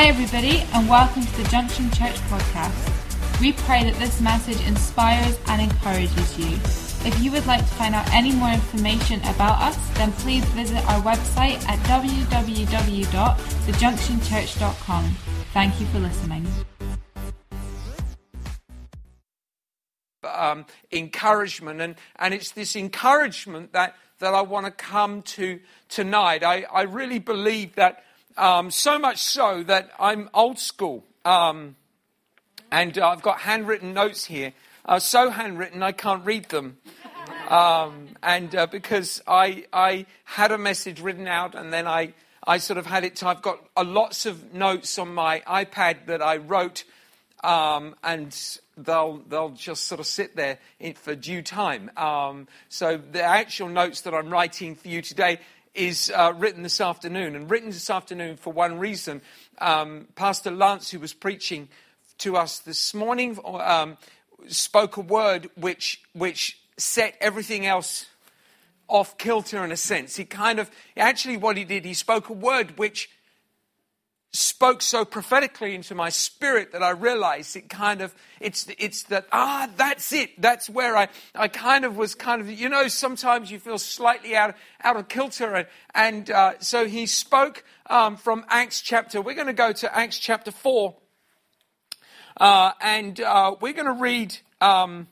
Hi, everybody, and welcome to the Junction Church podcast. We pray that this message inspires and encourages you. If you would like to find out any more information about us, then please visit our website at www.thejunctionchurch.com. Thank you for listening. um, encouragement, and, and it's this encouragement that, that I want to come to tonight. I, I really believe that um, so much so that I'm old school. Um, and uh, I've got handwritten notes here. Uh, so handwritten, I can't read them. Um, and uh, because I, I had a message written out and then I, I sort of had it, to, I've got lots of notes on my iPad that I wrote, um, and they'll, they'll just sort of sit there in, for due time. Um, so the actual notes that I'm writing for you today is uh, written this afternoon, and written this afternoon for one reason. Um, Pastor Lance, who was preaching to us this morning, um, spoke a word which which set everything else off kilter in a sense. He kind of actually what he did, he spoke a word which spoke so prophetically into my spirit that I realized it kind of it's it's that ah that's it. That's where I I kind of was kind of you know sometimes you feel slightly out out of kilter. And and uh, so he spoke um, from Acts chapter we're going to go to Acts chapter four. Uh, and uh, we're going to read um,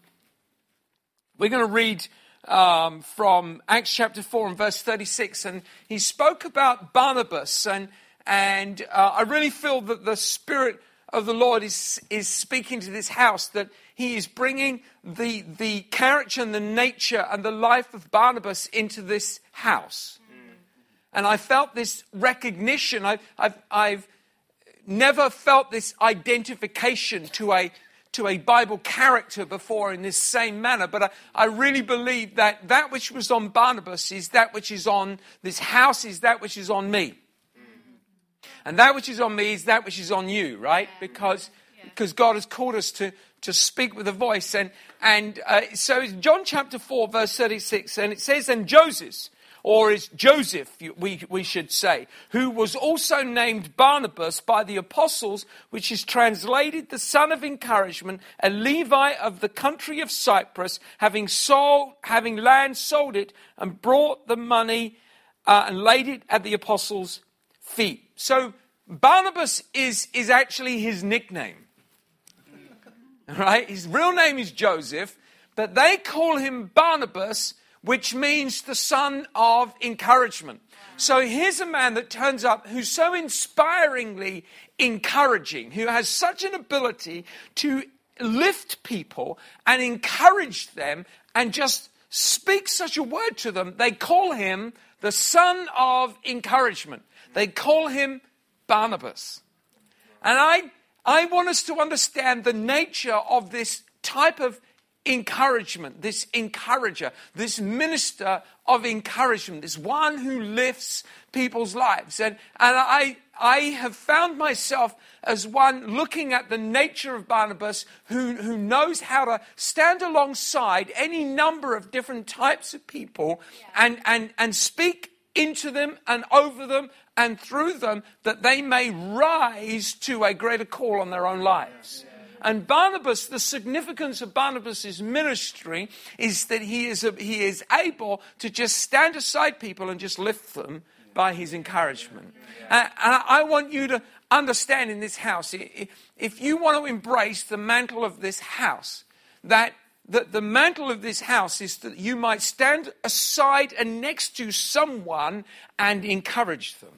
we're going to read um, from Acts chapter 4 and verse 36 and he spoke about Barnabas and and uh, I really feel that the Spirit of the Lord is, is speaking to this house, that He is bringing the, the character and the nature and the life of Barnabas into this house. And I felt this recognition. I've, I've, I've never felt this identification to a, to a Bible character before in this same manner, but I, I, really believe that that which was on Barnabas is that which is on this house, is that which is on me. And that which is on me is that which is on you, right? Because, because God has called us to, to speak with a voice. And, and uh, so John chapter 4, verse 36, and it says, And Joseph, or is Joseph, we, we should say, who was also named Barnabas by the apostles, which is translated the son of encouragement, a Levi of the country of Cyprus, having sold, having land, sold it, and brought the money uh, and laid it at the apostles' feet. So Barnabas is, is actually his nickname. Right? His real name is Joseph, but they call him Barnabas, which means the son of encouragement. So here's a man that turns up who's so inspiringly encouraging, who has such an ability to lift people and encourage them and just speak such a word to them. They call him the son of encouragement. They call him Barnabas. And I, I want us to understand the nature of this type of encouragement, this encourager, this minister of encouragement, this one who lifts people's lives. And, and I, I have found myself as one looking at the nature of Barnabas who, who knows how to stand alongside any number of different types of people yeah. and, and, and speak into them and over them and through them that they may rise to a greater call on their own lives. And Barnabas, the significance of Barnabas' ministry is that he is, a, he is able to just stand aside people and just lift them by his encouragement. And I want you to understand in this house, if you want to embrace the mantle of this house, that that the mantle of this house is that you might stand aside and next to someone and encourage them.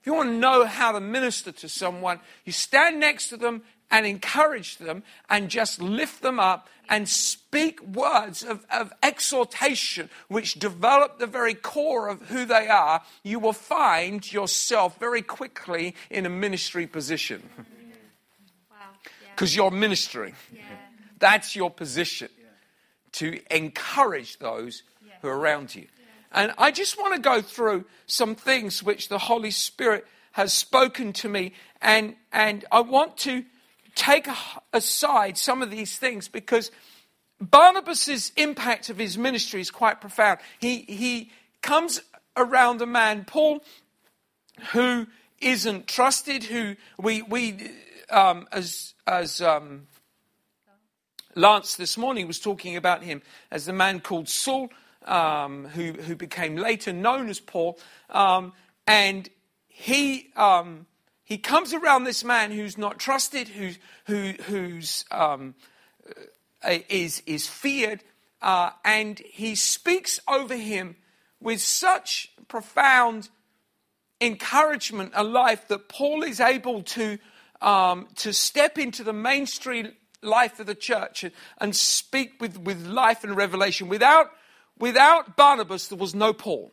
If you want to know how to minister to someone, you stand next to them and encourage them and just lift them up and speak words of, of exhortation which develop the very core of who they are, you will find yourself very quickly in a ministry position. Because wow. yeah. you're ministering. Yeah. That's your position to encourage those who are around you. And I just want to go through some things which the Holy Spirit has spoken to me, and, and I want to take aside some of these things because Barnabas' impact of his ministry is quite profound. He, he comes around a man, Paul, who isn't trusted, who we, we um, as, as um, Lance this morning was talking about him as the man called Saul, um, who, who became later known as Paul. Um, and he, um, he comes around this man who's not trusted, who, who, who's, um, uh, is, is feared, uh, and he speaks over him with such profound encouragement a life that Paul is able to, um, to step into the mainstream life of the church and, and speak with, with life and revelation. Without, without Barnabas, there was no Paul.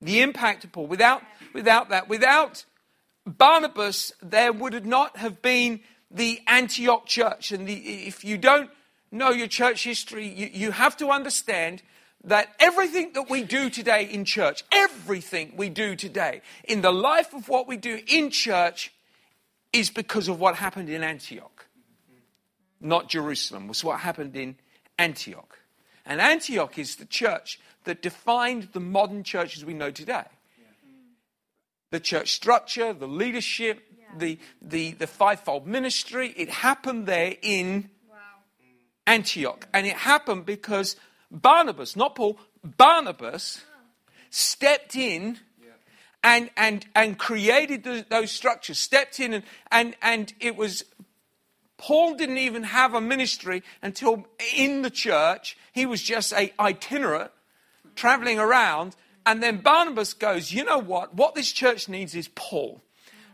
The impact of Paul. Without, without that, without Barnabas, there would not have been the Antioch church. And the, if you don't know your church history, you, you have to understand that everything that we do today in church, everything we do today in the life of what we do in church is because of what happened in Antioch. Not Jerusalem, was what happened in Antioch. And Antioch is the church that defined the modern church as we know today. The church structure, the leadership, the, the, the fivefold ministry, it happened there in Antioch. And it happened because Barnabas, not Paul, Barnabas stepped in and, and, and created the, those structures, stepped in, and, and, and it was Paul didn't even have a ministry until in the church. He was just a itinerant traveling around. And then Barnabas goes, you know what? What this church needs is Paul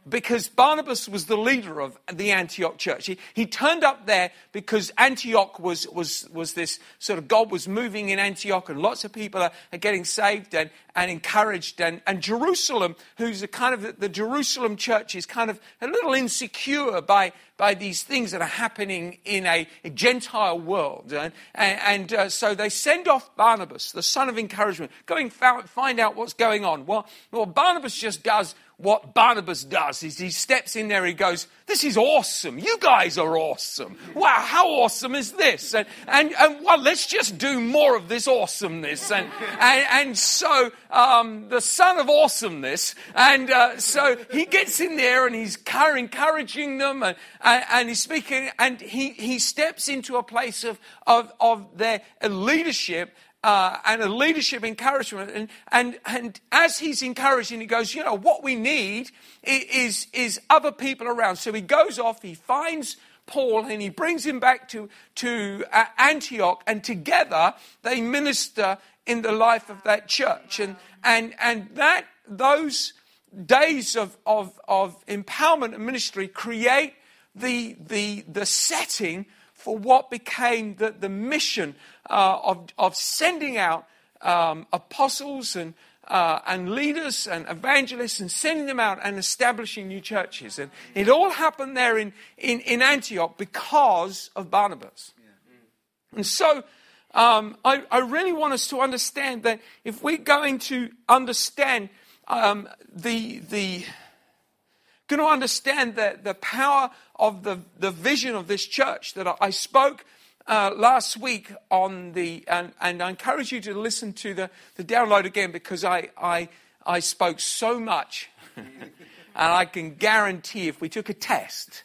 because Barnabas was the leader of the Antioch church. He, he turned up there because Antioch was, was, was this sort of God was moving in Antioch and lots of people are, are getting saved and, and encouraged. And, and Jerusalem, who's a kind of the, the Jerusalem church, is kind of a little insecure by, by these things that are happening in a, a Gentile world. And, and, and uh, so they send off Barnabas, the son of encouragement, going find out what's going on. Well, well Barnabas just does what Barnabas does is he steps in there, he goes, This is awesome. You guys are awesome. Wow, how awesome is this? And, and, and well, let's just do more of this awesomeness. And, and, and so um, the son of awesomeness, and uh, so he gets in there and he's encouraging them and, and, and he's speaking, and he, he steps into a place of, of, of their leadership uh, and a leadership encouragement. And, and, and as he's encouraging, he goes, you know, what we need is, is other people around. So he goes off, he finds Paul, and he brings him back to, to uh, Antioch, and together they minister in the life of that church. And, and, and that, those days of, of, of empowerment and ministry create the, the, the setting for what became the, the mission uh, of, of sending out um, apostles and, uh, and leaders and evangelists and sending them out and establishing new churches. And it all happened there in, in, in Antioch because of Barnabas. And so um, I, I, really want us to understand that if we're going to understand um, the, the going to understand the, the power of the, the vision of this church that I spoke uh, last week on the, and, and, I encourage you to listen to the, the download again because I, I, I spoke so much. and I can guarantee if we took a test,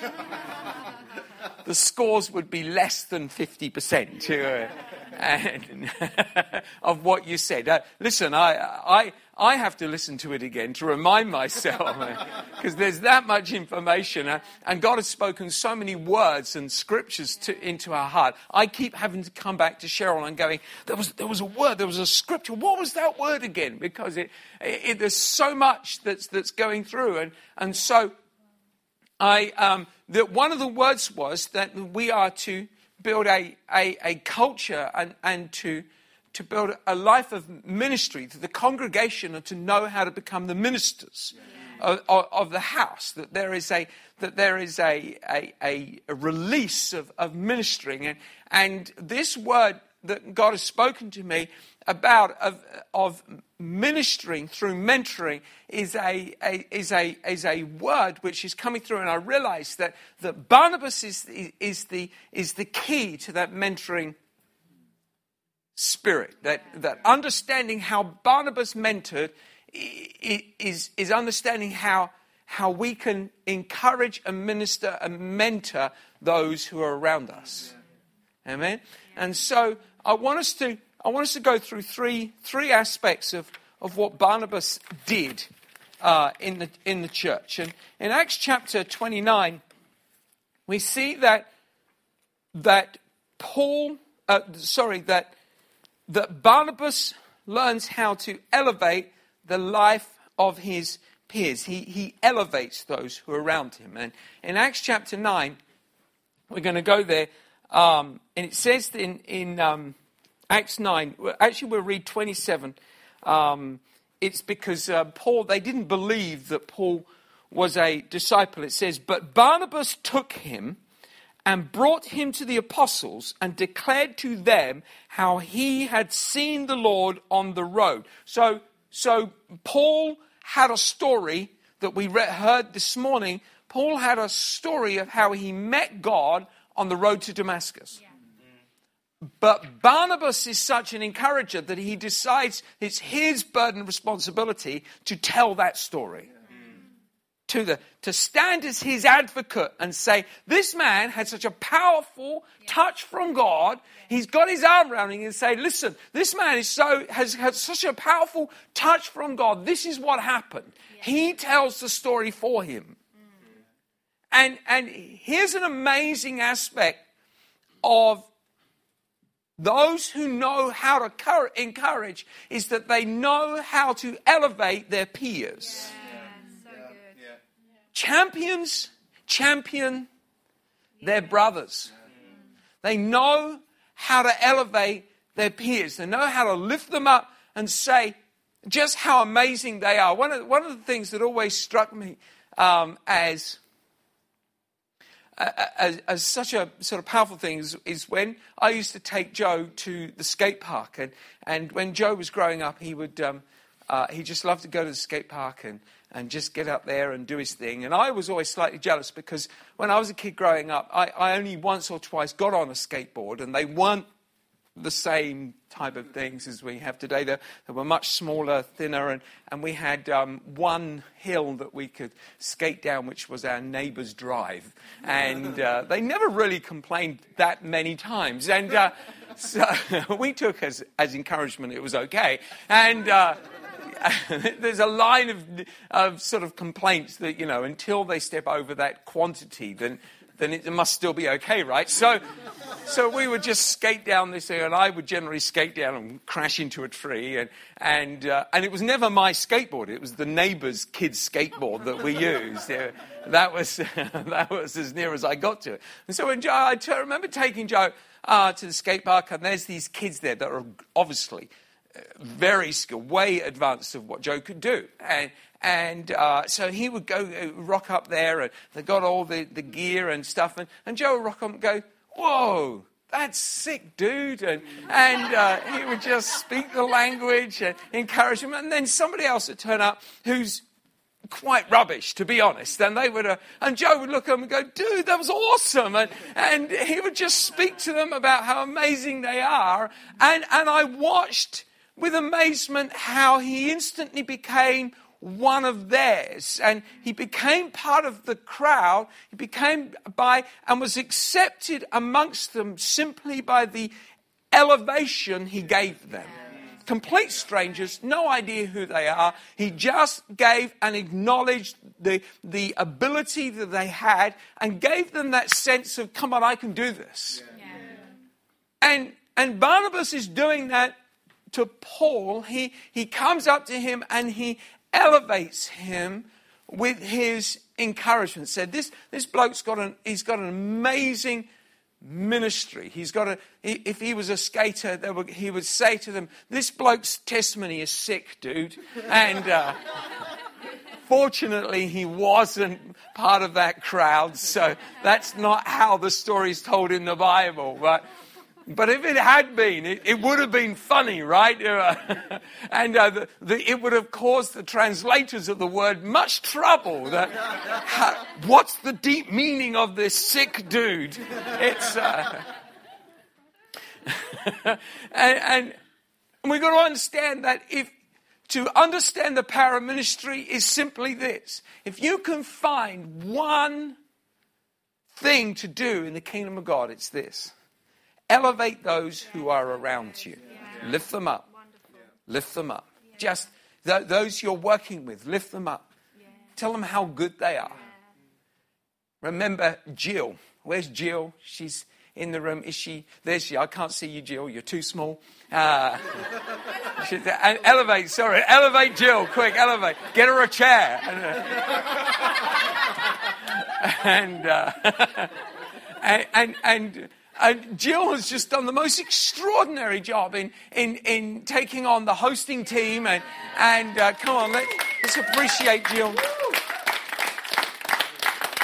the scores would be less than 50% of what you said. Uh, listen, I, I, I have to listen to it again to remind myself because there's that much information uh, and God has spoken so many words and scriptures to, into our heart. I keep having to come back to Cheryl and going, there was, there was a word, there was a scripture. What was that word again? Because it, it, there's so much that's, that's going through. And, and so I, um, that one of the words was that we are to build a, a, a culture and, and to to build a life of ministry to the congregation and to know how to become the ministers of, of, of, the house. That there is a that there is a, a, a release of, of ministering. And, and this word that God has spoken to me about of, of ministering through mentoring is a, a, is, a, is a word which is coming through. And I realize that, that Barnabas is, is, the, is the key to that mentoring spirit, that, that understanding how Barnabas mentored is, is understanding how, how we can encourage and minister and mentor those who are around us. Amen. And so I want us to I want us to go through three three aspects of, of what Barnabas did uh, in the in the church. And in Acts chapter 29, we see that that Paul, uh, sorry, that that Barnabas learns how to elevate the life of his peers. He he elevates those who are around him. And in Acts chapter 9, we're going to go there, um, and it says in in um, Acts 9. Actually, we'll read 27. Um, it's because uh, Paul, they didn't believe that Paul was a disciple. It says, But Barnabas took him and brought him to the apostles and declared to them how he had seen the Lord on the road. So, so Paul had a story that we read, heard this morning. Paul had a story of how he met God on the road to Damascus. Yeah. But Barnabas is such an encourager that he decides it's his burden and responsibility to tell that story. To, the, to stand as his advocate and say, This man had such a powerful touch from God. He's got his arm around him and say, Listen, this man is so, has had such a powerful touch from God. This is what happened. He tells the story for him. Mm. And, and here's an amazing aspect of those who know how to encourage is that they know how to elevate their peers. Yeah. Champions champion their brothers. They know how to elevate their peers. They know how to lift them up and say just how amazing they are. One of, one of the things that always struck me um, as as, as, such a sort of powerful thing is, is, when I used to take Joe to the skate park. And, and when Joe was growing up, he would um, uh, he just loved to go to the skate park and, and just get up there and do his thing. And I was always slightly jealous because when I was a kid growing up, I, I only once or twice got on a skateboard, and they weren't the same type of things as we have today. They, they were much smaller, thinner, and, and we had um, one hill that we could skate down, which was our neighbour's drive. And uh, they never really complained that many times. And uh, so we took as, as encouragement it was okay. And uh, there's a line of, of sort of complaints that, you know, until they step over that quantity, then then it must still be okay, right? So, so we would just skate down this thing, and I would generally skate down and crash into a tree. And, and, uh, and it was never my skateboard, it was the neighbor's kid's skateboard that we used. Yeah, that, was, that was as near as I got to it. And so when Joe, I t- remember taking Joe uh, to the skate park, and there's these kids there that are obviously very skilled, way advanced of what Joe could do. And, and uh, so he would go uh, rock up there, and they got all the, the gear and stuff. And, and Joe would rock up and go, Whoa, that's sick, dude. And, and uh, he would just speak the language and encourage him. And then somebody else would turn up who's quite rubbish, to be honest. And they would, uh, and Joe would look at him and go, dude, that was awesome. And, and he would just speak to them about how amazing they are. And, and I watched with amazement how he instantly became one of theirs. And he became part of the crowd. He became by and was accepted amongst them simply by the elevation he gave them. Complete strangers, no idea who they are. He just gave and acknowledged the, the ability that they had and gave them that sense of, come on, I can do this. And, and Barnabas is doing that to Paul. He, he comes up to him and he elevates him with his encouragement. Said this this bloke's got an he's got an amazing ministry. He's got a if he was a skater, would, he would say to them, "This bloke's testimony is sick, dude." And uh, fortunately, he wasn't part of that crowd, so that's not how the story's told in the Bible. But but if it had been, it, it would have been funny, right? and uh, the, the, it would have caused the translators of the word much trouble. The, what's the deep meaning of this sick dude? It's. Uh, and, and we've got to understand that if to understand the power of ministry is simply this. If you can find one thing to do in the kingdom of God, it's this elevate those who are around you, lift them up, lift them up. Just th- those you're working with, lift them up. Tell them how good they are. Remember Jill. Where's Jill? She's in the room. Is she? There she. I can't see you, Jill. You're too small. Uh, elevate. Sorry, elevate Jill. Quick, elevate. Get her a chair. And uh, and, and and. And Jill has just done the most extraordinary job in, in, in taking on the hosting team. And, and uh, come on, let, let's appreciate Jill.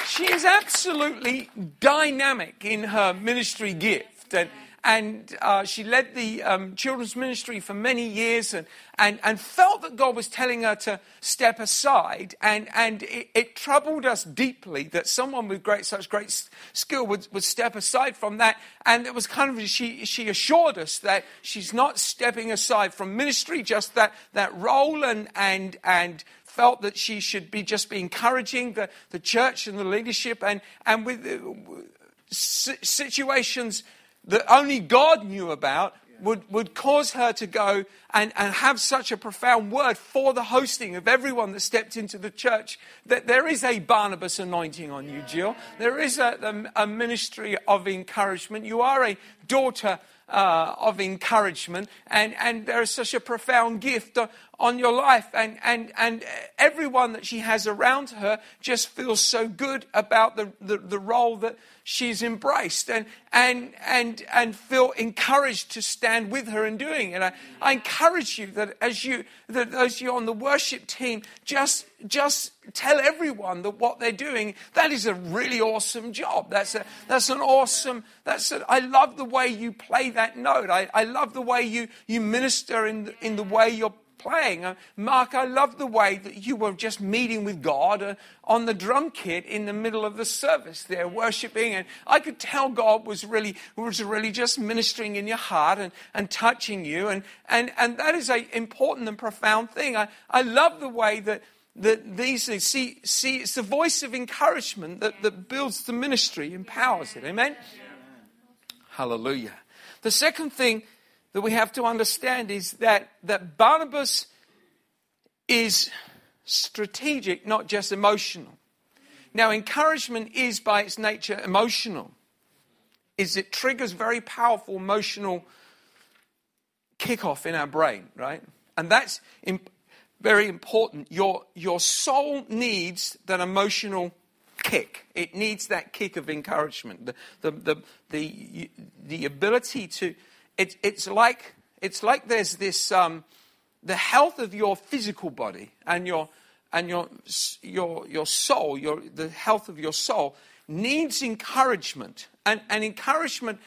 She is absolutely dynamic in her ministry gift. And, and uh, she led the um, children's ministry for many years and, and, and felt that God was telling her to step aside. And, and it, it troubled us deeply that someone with great, such great skill would, would step aside from that. And it was kind of, she, she assured us that she's not stepping aside from ministry, just that, that role and, and, and felt that she should be just be encouraging the, the church and the leadership and, and with uh, situations that only God knew about would, would cause her to go and, and have such a profound word for the hosting of everyone that stepped into the church that there is a Barnabas anointing on you, Jill. There is a, a, a ministry of encouragement. You are a daughter uh, of encouragement, and, and there is such a profound gift on your life. And, and, and everyone that she has around her just feels so good about the, the, the role that she's embraced and, and, and, and feel encouraged to stand with her in doing it. I, I encourage you that as you, that those you on the worship team, just, just tell everyone that what they're doing, that is a really awesome job. That's, a, that's an awesome, that's a, I love the way you play that note. I, I love the way you, you minister in the, in the way you're playing. Uh, Mark, I love the way that you were just meeting with God uh, on the drum kit in the middle of the service there, worshiping. And I could tell God was really, was really just ministering in your heart and, and touching you. And, and, and that is an important and profound thing. I, I love the way that, that these things, see, see, it's the voice of encouragement that, that builds the ministry, empowers it. Amen? Hallelujah. The second thing that we have to understand is that, that Barnabas is strategic, not just emotional. Now, encouragement is by its nature emotional. Is it triggers very powerful emotional kickoff in our brain, right? And that's imp- very important. Your, your soul needs that emotional kick. It needs that kick of encouragement, the, the, the, the, the ability to, it, it's like it's like there's this um, the health of your physical body and your and your your your soul, your the health of your soul needs encouragement, and, and encouragement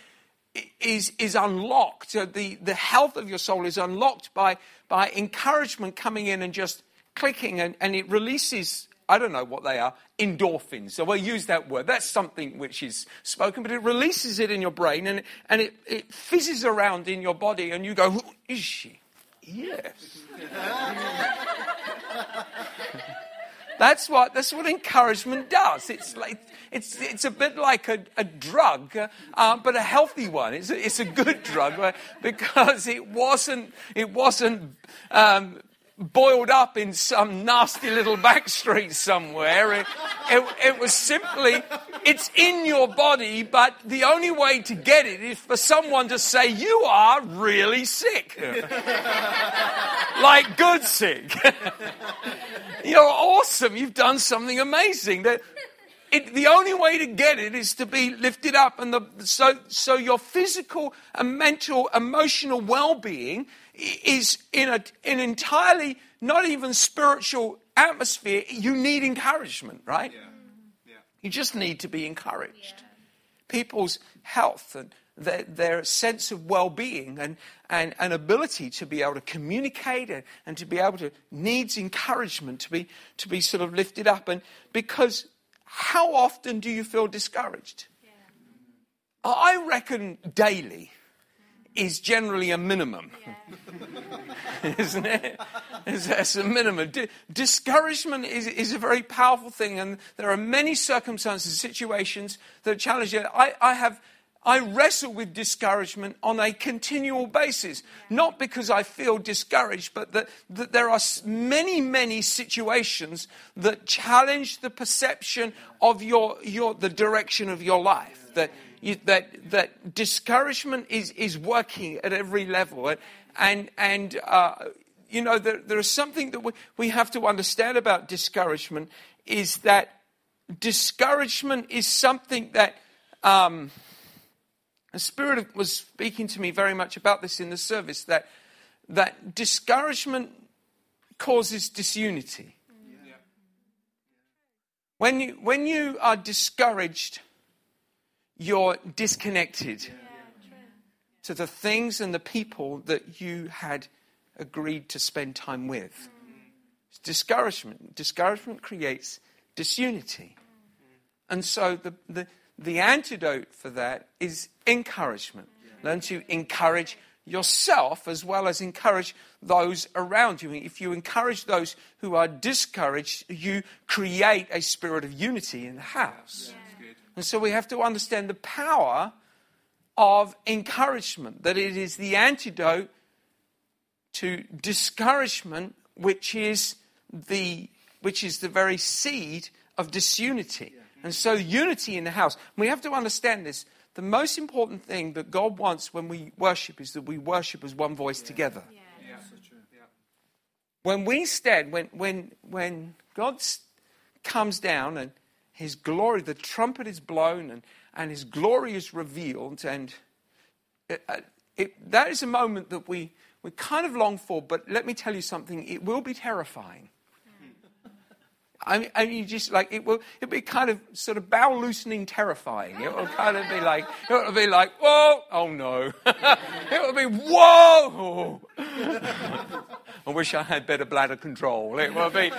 is is unlocked. The the health of your soul is unlocked by by encouragement coming in and just clicking, and, and it releases I don't know what they are, endorphins. So we'll use that word. That's something which is spoken, but it releases it in your brain and, and it, it fizzes around in your body, and you go, Who is she? Yes. that's what that's what encouragement does. It's like it's it's a bit like a, a drug, uh, but a healthy one. It's a, it's a good drug because it wasn't it wasn't um, boiled up in some nasty little back street somewhere. It, it, it, was simply, it's in your body, but the only way to get it is for someone to say, You are really sick. like good sick. You're awesome. You've done something amazing. It, the only way to get it is to be lifted up, and the, so so your physical and mental, emotional well-being is in a, an entirely not even spiritual atmosphere, you need encouragement, right? Yeah. Yeah. You just need to be encouraged. Yeah. People's health and their, their sense of well being and, and, and ability to be able to communicate and, and to be able to needs encouragement to be, to be sort of lifted up. And because how often do you feel discouraged? I reckon daily is generally a minimum. Isn't it? It's, it's a minimum. Di- discouragement is, is a very powerful thing, and there are many circumstances, situations that challenge challenging. I, I have. I wrestle with discouragement on a continual basis. Not because I feel discouraged, but that, that there are many, many situations that challenge the perception of your, your, the direction of your life. That you, that, that discouragement is, is working at every level. And, and uh, you know, there, there is something that we, we have to understand about discouragement is that discouragement is something that um, the Spirit was speaking to me very much about this in the service that, that discouragement causes disunity. When you, when you are discouraged, you're disconnected to the things and the people that you had agreed to spend time with. It's discouragement. Discouragement creates disunity. And so the, the, the antidote for that is encouragement. Learn to encourage yourself as well as encourage those around you. If you encourage those who are discouraged, you create a spirit of unity in the house. Yeah. And so we have to understand the power of encouragement, that it is the antidote to discouragement, which is the, which is the very seed of disunity. And so, unity in the house. We have to understand this. The most important thing that God wants when we worship is that we worship as one voice together. Yeah. Yeah. When we stand, when, when, when God comes down and his glory, the trumpet is blown and, and his glory is revealed. And it, uh, it, that is a moment that we, we kind of long for, but let me tell you something, it will be terrifying. I mean, mean, just like it will, it'll be kind of sort of bowel loosening, terrifying. It will kind of be like, it will be like, whoa, oh no. it will be, whoa. I wish I had better bladder control. It would be,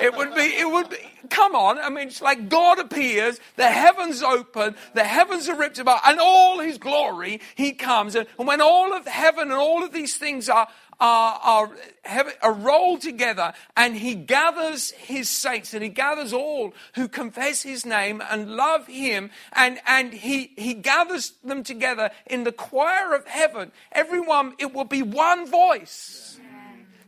it would be, it would be, come on. I mean, it's like God appears, the heavens open, the heavens are ripped apart, and all his glory, he comes. And when all of heaven and all of these things are, are, are, have, rolled together and he gathers his saints and he gathers all who confess his name and love him and, and he, he gathers them together in the choir of heaven. Everyone, it will be one voice.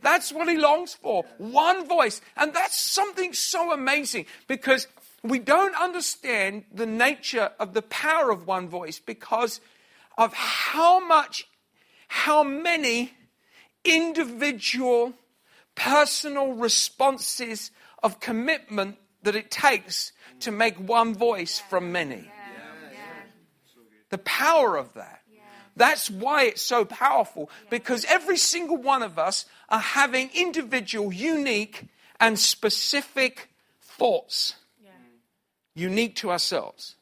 That's what he longs for. One voice. And that's something so amazing because we don't understand the nature of the power of one voice because of how much, how many individual, personal responses of commitment that it takes to make one voice from many. The power of that. That's why it's so powerful because every single one of us are having individual, unique, and specific thoughts, unique to ourselves.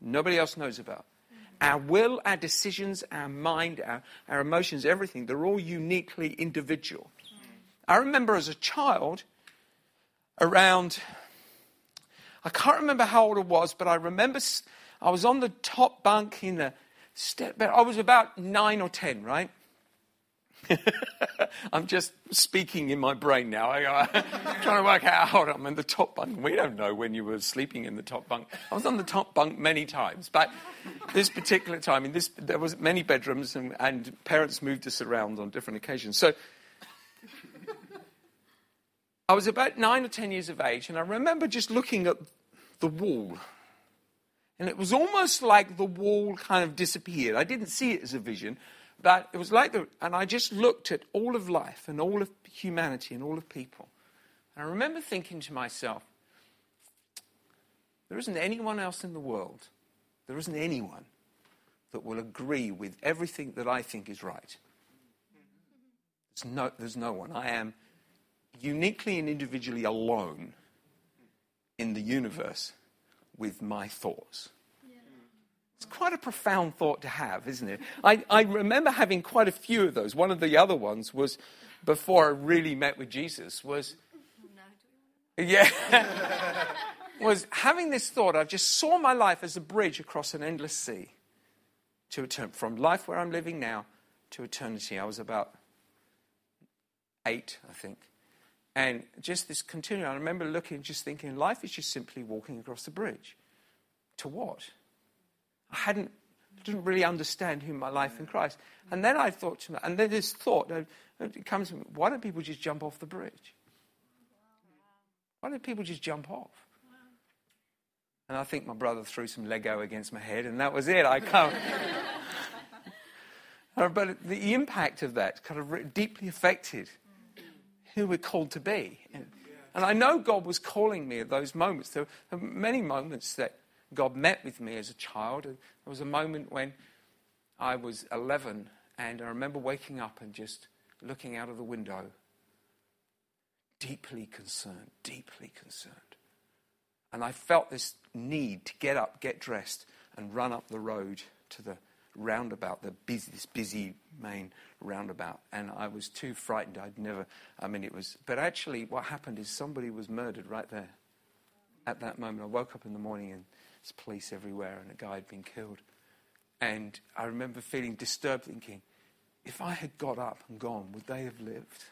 Nobody else knows about. Mm-hmm. Our will, our decisions, our mind, our, our emotions, everything, they're all uniquely individual. Mm-hmm. I remember as a child, around, I can't remember how old I was, but I remember I was on the top bunk in the step, I was about nine or ten, right? I'm just speaking in my brain now. I, am trying to work out how I'm in the top bunk. We don't know when you were sleeping in the top bunk. I was on the top bunk many times, but this particular time, in this, there was many bedrooms, and, and parents moved us around on different occasions. So I was about nine or ten years of age, and I remember just looking at the wall. And it was almost like the wall kind of disappeared. I didn't see it as a vision, but it was like the, and I just looked at all of life and all of humanity and all of people. And I remember thinking to myself, there isn't anyone else in the world, there isn't anyone that will agree with everything that I think is right. There's no, there's no one. I am uniquely and individually alone in the universe with my thoughts. It's quite a profound thought to have, isn't it? I, I remember having quite a few of those. One of the other ones was before I really met with Jesus was yeah was having this thought I just saw my life as a bridge across an endless sea to from life where I'm living now to eternity. I was about eight, I think. And just this continuing, I remember looking, just thinking, life is just simply walking across the bridge. To what? I hadn't, didn't really understand who my life in Christ. And then I thought to me, and then this thought, uh, it comes to me, why don't people just jump off the bridge? Why don't people just jump off? And I think my brother threw some Lego against my head, and that was it. I can't. but the impact of that kind of deeply affected who we're called to be. And, and I know God was calling me at those moments. There were many moments that God met with me as a child. And there was a moment when I was 11, and I remember waking up and just looking out of the window, deeply concerned, deeply concerned. And I felt this need to get up, get dressed, and run up the road to the roundabout, the busy, this busy main roundabout. And I was too frightened. I'd never, I mean, it was, but actually, what happened is somebody was murdered right there at that moment. I woke up in the morning and there's police everywhere, and a guy had been killed. And I remember feeling disturbed, thinking, if I had got up and gone, would they have lived?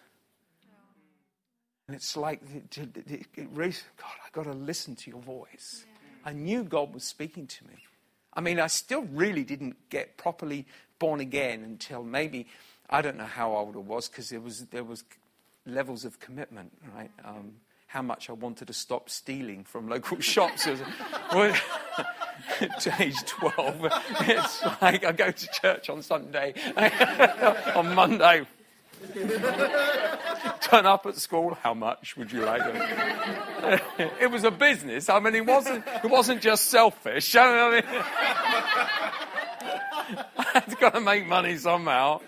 And it's like, it, it, it, it God, I got to listen to your voice. Yeah. I knew God was speaking to me. I mean, I still really didn't get properly born again until maybe, I don't know how old I was, because there was, there was levels of commitment, right? Um, how much I wanted to stop stealing from local shops. to age 12, it's like I go to church on Sunday, on Monday, Turn up at school. How much would you like? It? it was a business. I mean, it wasn't. It wasn't just selfish. I mean, I had got to make money somehow.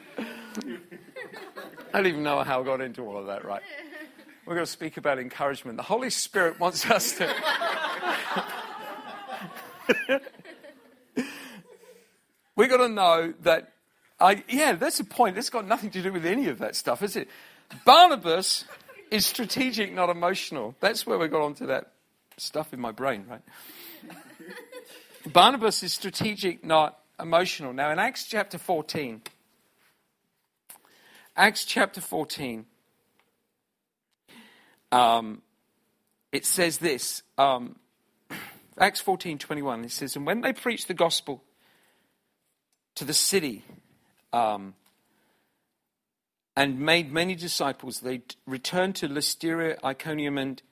I don't even know how I got into all of that. Right? We're going to speak about encouragement. The Holy Spirit wants us to. We've got to know that I, yeah, that's the point. That's got nothing to do with any of that stuff, is it? Barnabas is strategic, not emotional. That's where we got onto that stuff in my brain, right? Barnabas is strategic, not emotional. Now, in Acts chapter 14, Acts chapter 14, um, it says this. Um, Acts 14, 21, it says, And when they preached the gospel to the city, um, and made many disciples. They returned to Lystra, Iconium, and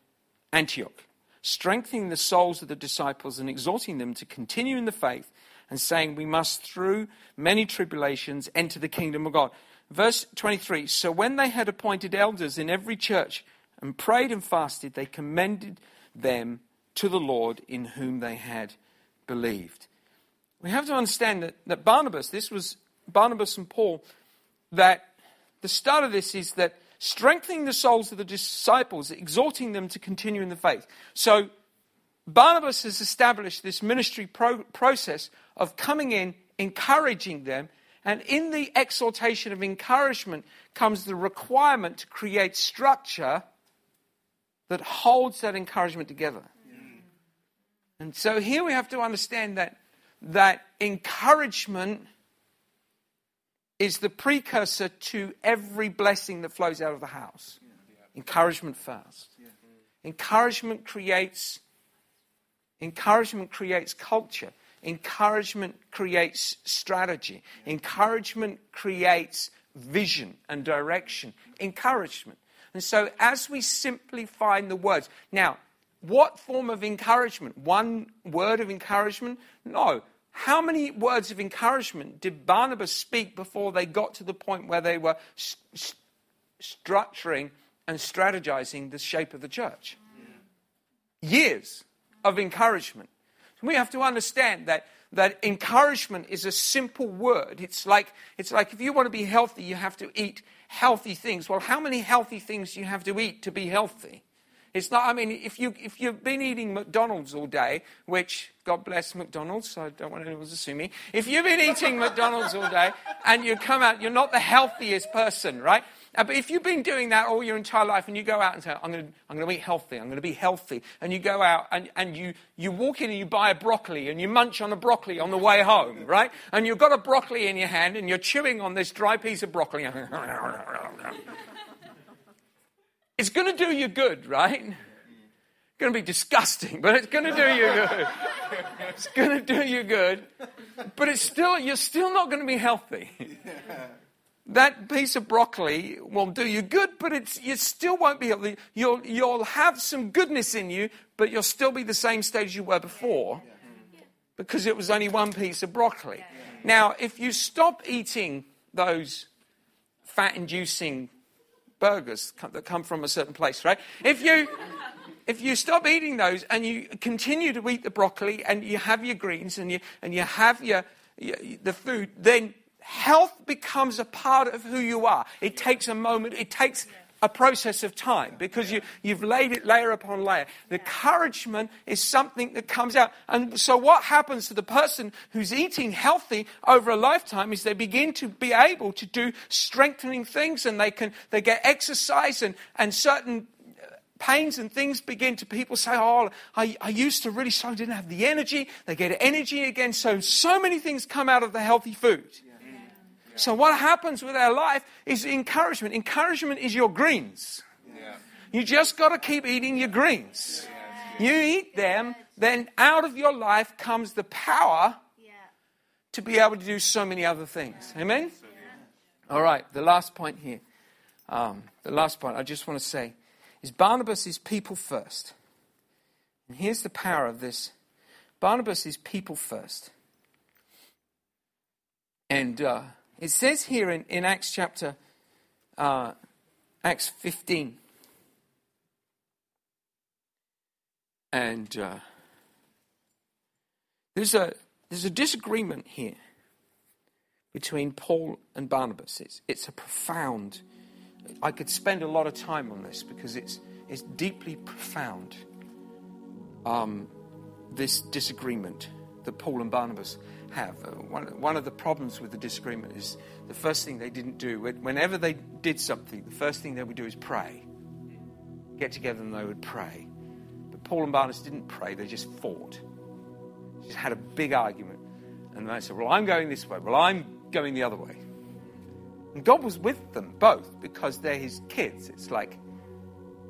Antioch, strengthening the souls of the disciples and exhorting them to continue in the faith and saying, We must, through many tribulations, enter the kingdom of God. Verse 23 So when they had appointed elders in every church and prayed and fasted, they commended them to the Lord in whom they had believed. We have to understand that, that Barnabas, this was Barnabas and Paul that the start of this is that strengthening the souls of the disciples, exhorting them to continue in the faith. So Barnabas has established this ministry pro- process of coming in, encouraging them, and in the exhortation of encouragement comes the requirement to create structure that holds that encouragement together. And so here we have to understand that that encouragement is the precursor to every blessing that flows out of the house. Encouragement first. Encouragement creates encouragement creates culture. Encouragement creates strategy. Encouragement creates vision and direction. Encouragement. And so as we simply find the words. Now, what form of encouragement? One word of encouragement? No. How many words of encouragement did Barnabas speak before they got to the point where they were st- structuring and strategizing the shape of the church? Years of encouragement. We have to understand that, that encouragement is a simple word. It's like, it's like if you want to be healthy, you have to eat healthy things. Well, how many healthy things do you have to eat to be healthy? It's not, I mean, if, you, if you've been eating McDonald's all day, which, God bless McDonald's, I don't want anyone to sue me. If you've been eating McDonald's all day and you come out, you're not the healthiest person, right? Uh, but if you've been doing that all your entire life and you go out and say, I'm going to, I'm going to eat healthy, I'm going to be healthy, and you go out and, and you, you walk in and you buy a broccoli and you munch on a broccoli on the way home, right? And you've got a broccoli in your hand and you're chewing on this dry piece of broccoli. It's going to do you good, right? It's going to be disgusting, but it's going to do you good. It's going to do you good, but it's still you're still not going to be healthy. That piece of broccoli will do you good, but it's you still won't be healthy. You'll you'll have some goodness in you, but you'll still be the same stage you were before, because it was only one piece of broccoli. Now, if you stop eating those fat-inducing burgers that come from a certain place, right? If you if you stop eating those and you continue to eat the broccoli and you have your greens and you and you have your, your the food, then health becomes a part of who you are. It takes a moment. It takes a process of time because you, you've laid it layer upon layer. The encouragement is something that comes out. And so, what happens to the person who's eating healthy over a lifetime is they begin to be able to do strengthening things and they can they get exercise and, and certain uh, pains and things begin to people say, Oh, I, I used to really so I didn't have the energy. They get energy again. So, so many things come out of the healthy food. So what happens with our life is encouragement. Encouragement is your greens. You just got to keep eating your greens. You eat them, then out of your life comes the power to be able to do so many other things. Amen? All right, the last point here. Um, the last point I just want to say is Barnabas is people first. And here's the power of this Barnabas is people first. And uh, it says here in, in Acts chapter, uh, Acts 15, and uh, there's, a, there's a disagreement here between Paul and Barnabas. It's, it's a profound, I could spend a lot of time on this because it's, it's deeply profound, um, this disagreement that Paul and Barnabas have. Uh, one, one of the problems with the disagreement is the first thing they didn't do, whenever they did something, the first thing they would do is pray. Get together and they would pray. But Paul and Barnabas didn't pray, they just fought. Just had a big argument. And they said, Well, I'm going this way. Well, I'm going the other way. And God was with them both because they're his kids. It's like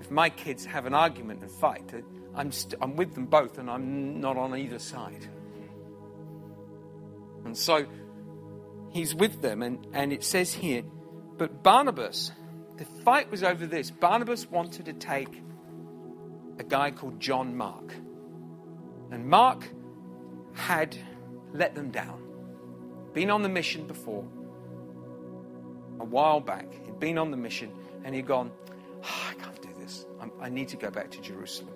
if my kids have an argument and fight, I'm, st- I'm with them both and I'm not on either side. And so he's with them, and, and it says here, but Barnabas, the fight was over this. Barnabas wanted to take a guy called John Mark. And Mark had let them down. Been on the mission before, a while back. He'd been on the mission, and he'd gone, oh, I can't do this. I'm, I need to go back to Jerusalem.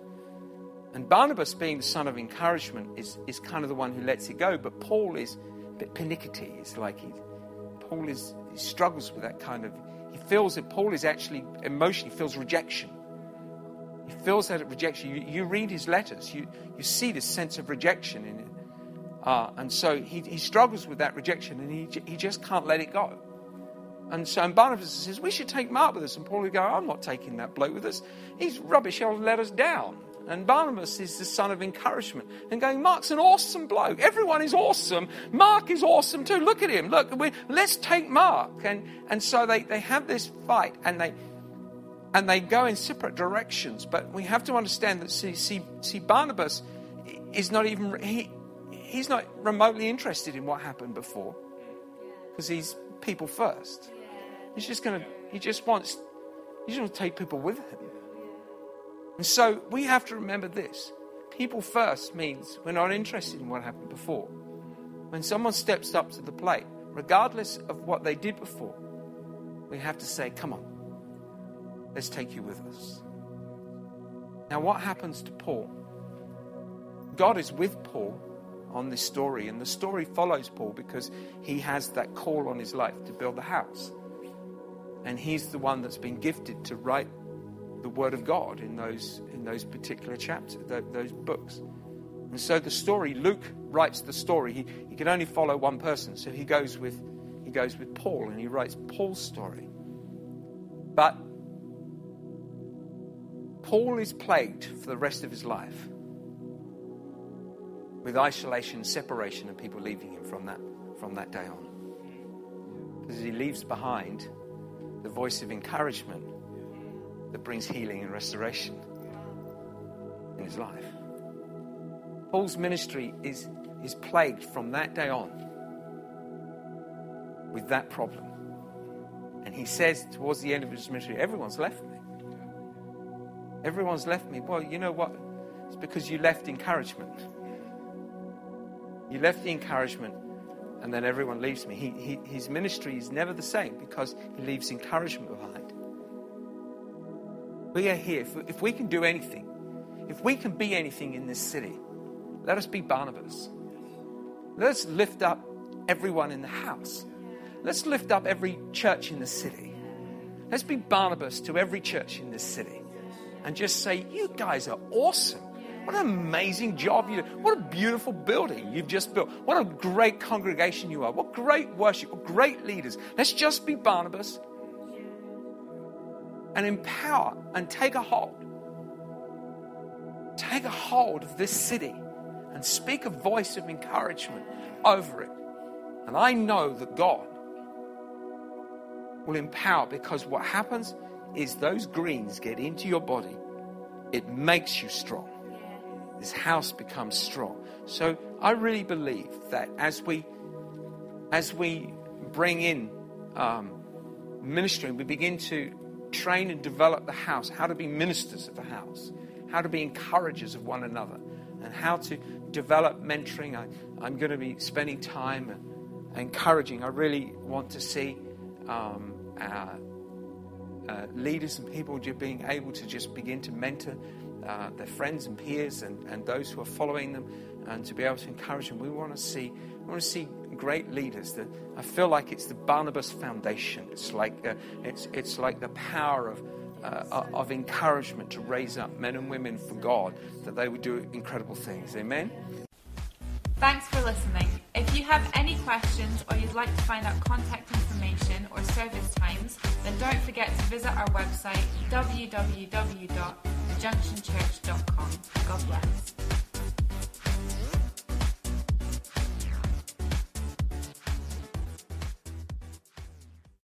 And Barnabas, being the son of encouragement, is, is kind of the one who lets it go. But Paul is bit pernickety. It's like he, Paul is, he struggles with that kind of, he feels that Paul is actually emotionally feels rejection. He feels that rejection. You, you read his letters, you, you see this sense of rejection in it. Uh, and so he, he struggles with that rejection and he, he just can't let it go. And so and Barnabas says, We should take Mark with us. And Paul would go, I'm not taking that bloke with us. He's rubbish. He'll let us down. And Barnabas is the son of encouragement. And going, Mark's an awesome bloke. Everyone is awesome. Mark is awesome too. Look at him. Look, let's take Mark. And, and so they, they have this fight and they, and they go in separate directions. But we have to understand that, see, see, see Barnabas is not even, he, he's not remotely interested in what happened before because he's people first. He's just going to, he just wants, he's just wants to take people with him. And so we have to remember this people first means we're not interested in what happened before. When someone steps up to the plate, regardless of what they did before, we have to say, Come on, let's take you with us. Now, what happens to Paul? God is with Paul on this story, and the story follows Paul because he has that call on his life to build the house. And he's the one that's been gifted to write the Word of God in those in those particular chapters, those books. And so the story, Luke writes the story. He, he can only follow one person, so he goes with he goes with Paul and he writes Paul's story. But Paul is plagued for the rest of his life with isolation, separation, and people leaving him from that, from that day on. Because he leaves behind the voice of encouragement that brings healing and restoration in his life. Paul's ministry is, is plagued from that day on with that problem. And he says towards the end of his ministry, Everyone's left me. Everyone's left me. Well, you know what? It's because you left encouragement. You left the encouragement, and then everyone leaves me. He, he, his ministry is never the same because he leaves encouragement. We are here. If, we can do anything, if we can be anything in this city, let us be Barnabas. Let's lift up everyone in the house. Let's lift up every church in the city. Let's be Barnabas to every church in this city and just say, You guys are awesome. What an amazing job you do. What a beautiful building you've just built. What a great congregation you are. What great worship. What great leaders. Let's just be Barnabas and empower and take a hold. Take a hold of this city and speak a voice of encouragement over it. And I know that God will empower because what happens is those greens get into your body, it makes you strong. This house becomes strong. So I really believe that as we as we bring in um, ministry, we begin to train and develop the house, how to be ministers of the house, how to be encouragers of one another, and how to develop mentoring. I, I'm going to be spending time encouraging. I really want to see um, our uh, leaders and people just being able to just begin to mentor uh, their friends and peers and, and those who are following them and to be able to encourage them. We want to see, we want to see great leaders. That I feel like it's the Barnabas Foundation. It's like uh, it's it's like the power of. Uh, of encouragement to raise up men and women for God, that they would do incredible things. Amen. Thanks for listening. If you have any questions or you'd like to find out contact information or service times, then don't forget to visit our website www.thejunctionchurch.com.